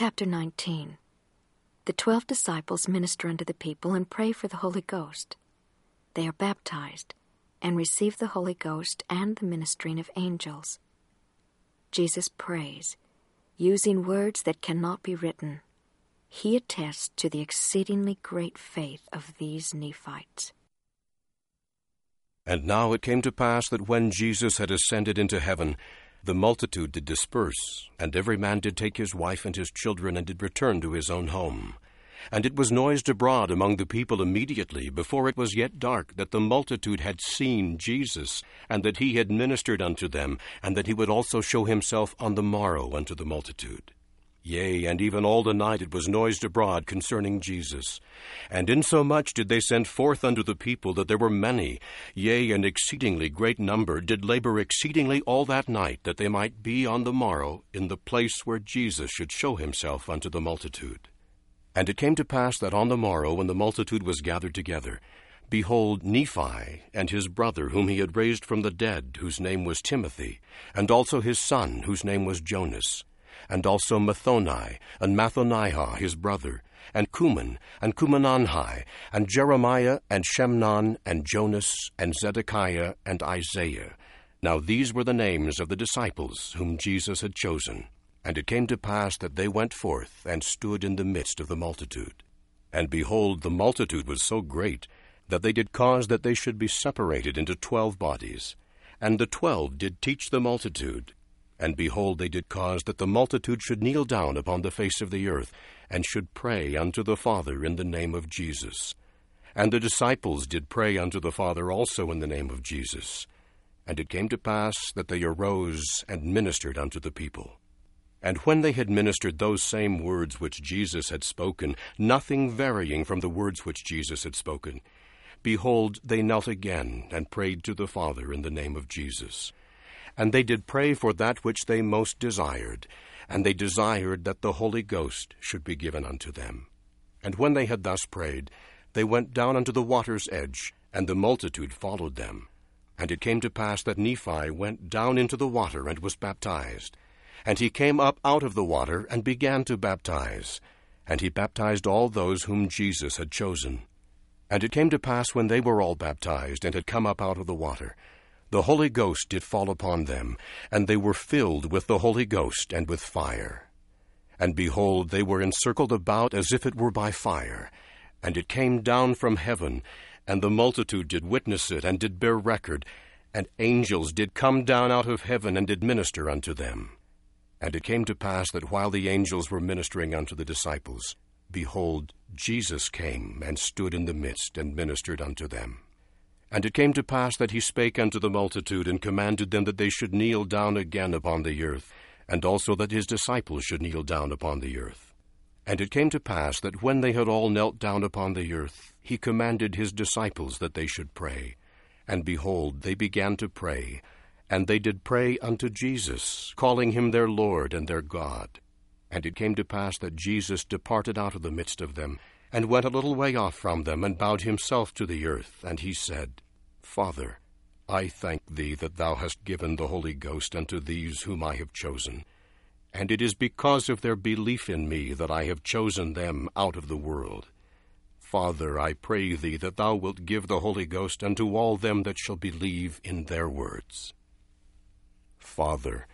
Chapter 19 The twelve disciples minister unto the people and pray for the Holy Ghost. They are baptized and receive the Holy Ghost and the ministering of angels. Jesus prays, using words that cannot be written. He attests to the exceedingly great faith of these Nephites. And now it came to pass that when Jesus had ascended into heaven, the multitude did disperse, and every man did take his wife and his children, and did return to his own home. And it was noised abroad among the people immediately, before it was yet dark, that the multitude had seen Jesus, and that he had ministered unto them, and that he would also show himself on the morrow unto the multitude. Yea, and even all the night it was noised abroad concerning Jesus. And insomuch did they send forth unto the people that there were many, yea, an exceedingly great number, did labor exceedingly all that night, that they might be on the morrow in the place where Jesus should show himself unto the multitude. And it came to pass that on the morrow, when the multitude was gathered together, behold, Nephi and his brother, whom he had raised from the dead, whose name was Timothy, and also his son, whose name was Jonas, and also Mathoni, and Mathonihah his brother, and Kumen, and Kumenonhi, and Jeremiah, and Shemnon, and Jonas, and Zedekiah, and Isaiah. Now these were the names of the disciples whom Jesus had chosen. And it came to pass that they went forth and stood in the midst of the multitude. And behold, the multitude was so great that they did cause that they should be separated into twelve bodies. And the twelve did teach the multitude, and behold, they did cause that the multitude should kneel down upon the face of the earth, and should pray unto the Father in the name of Jesus. And the disciples did pray unto the Father also in the name of Jesus. And it came to pass that they arose and ministered unto the people. And when they had ministered those same words which Jesus had spoken, nothing varying from the words which Jesus had spoken, behold, they knelt again and prayed to the Father in the name of Jesus. And they did pray for that which they most desired, and they desired that the Holy Ghost should be given unto them. And when they had thus prayed, they went down unto the water's edge, and the multitude followed them. And it came to pass that Nephi went down into the water and was baptized. And he came up out of the water and began to baptize. And he baptized all those whom Jesus had chosen. And it came to pass when they were all baptized and had come up out of the water, the Holy Ghost did fall upon them, and they were filled with the Holy Ghost and with fire. And behold, they were encircled about as if it were by fire. And it came down from heaven, and the multitude did witness it, and did bear record, and angels did come down out of heaven, and did minister unto them. And it came to pass that while the angels were ministering unto the disciples, behold, Jesus came and stood in the midst, and ministered unto them. And it came to pass that he spake unto the multitude, and commanded them that they should kneel down again upon the earth, and also that his disciples should kneel down upon the earth. And it came to pass that when they had all knelt down upon the earth, he commanded his disciples that they should pray. And behold, they began to pray, and they did pray unto Jesus, calling him their Lord and their God. And it came to pass that Jesus departed out of the midst of them, and went a little way off from them, and bowed himself to the earth, and he said, Father, I thank thee that thou hast given the Holy Ghost unto these whom I have chosen. And it is because of their belief in me that I have chosen them out of the world. Father, I pray thee that thou wilt give the Holy Ghost unto all them that shall believe in their words. Father,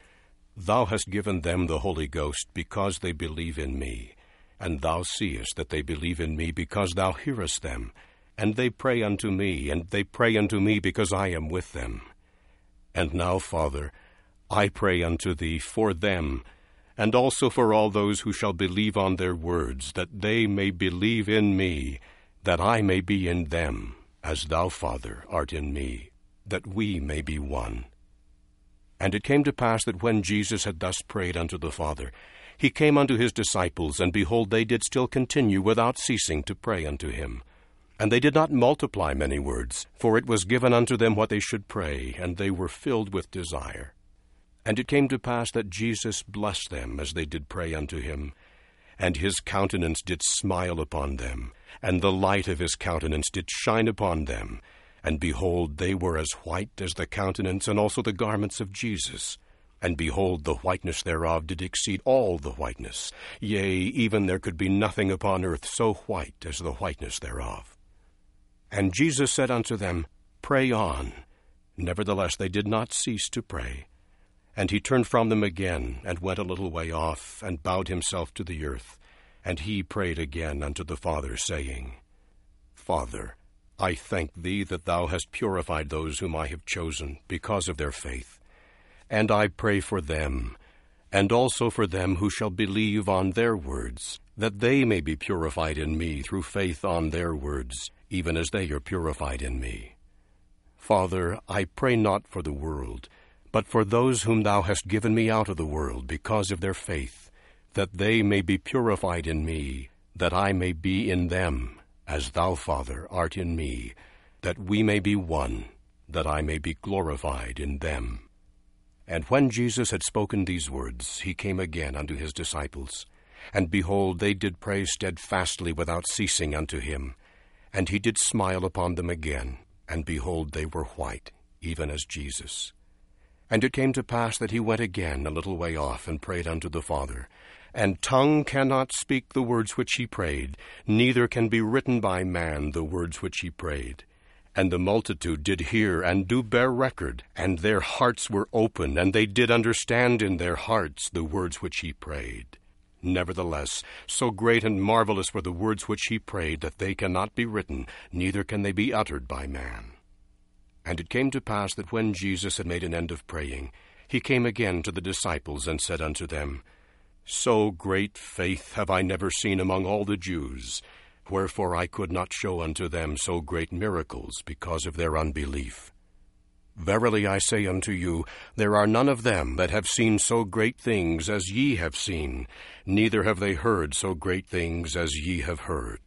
thou hast given them the Holy Ghost because they believe in me. And thou seest that they believe in me because thou hearest them. And they pray unto me, and they pray unto me because I am with them. And now, Father, I pray unto thee for them, and also for all those who shall believe on their words, that they may believe in me, that I may be in them, as thou, Father, art in me, that we may be one. And it came to pass that when Jesus had thus prayed unto the Father, he came unto his disciples, and behold, they did still continue without ceasing to pray unto him. And they did not multiply many words, for it was given unto them what they should pray, and they were filled with desire. And it came to pass that Jesus blessed them as they did pray unto him. And his countenance did smile upon them, and the light of his countenance did shine upon them. And behold, they were as white as the countenance and also the garments of Jesus. And behold, the whiteness thereof did exceed all the whiteness. Yea, even there could be nothing upon earth so white as the whiteness thereof. And Jesus said unto them, Pray on. Nevertheless, they did not cease to pray. And he turned from them again, and went a little way off, and bowed himself to the earth. And he prayed again unto the Father, saying, Father, I thank thee that thou hast purified those whom I have chosen, because of their faith. And I pray for them, and also for them who shall believe on their words, that they may be purified in me through faith on their words, even as they are purified in me. Father, I pray not for the world, but for those whom thou hast given me out of the world because of their faith, that they may be purified in me, that I may be in them, as thou, Father, art in me, that we may be one, that I may be glorified in them. And when Jesus had spoken these words, he came again unto his disciples. And behold, they did pray steadfastly without ceasing unto him. And he did smile upon them again, and behold, they were white, even as Jesus. And it came to pass that he went again a little way off, and prayed unto the Father. And tongue cannot speak the words which he prayed, neither can be written by man the words which he prayed. And the multitude did hear and do bear record, and their hearts were open, and they did understand in their hearts the words which he prayed. Nevertheless, so great and marvelous were the words which he prayed that they cannot be written, neither can they be uttered by man. And it came to pass that when Jesus had made an end of praying, he came again to the disciples and said unto them, So great faith have I never seen among all the Jews. Wherefore I could not show unto them so great miracles because of their unbelief. Verily I say unto you, there are none of them that have seen so great things as ye have seen, neither have they heard so great things as ye have heard.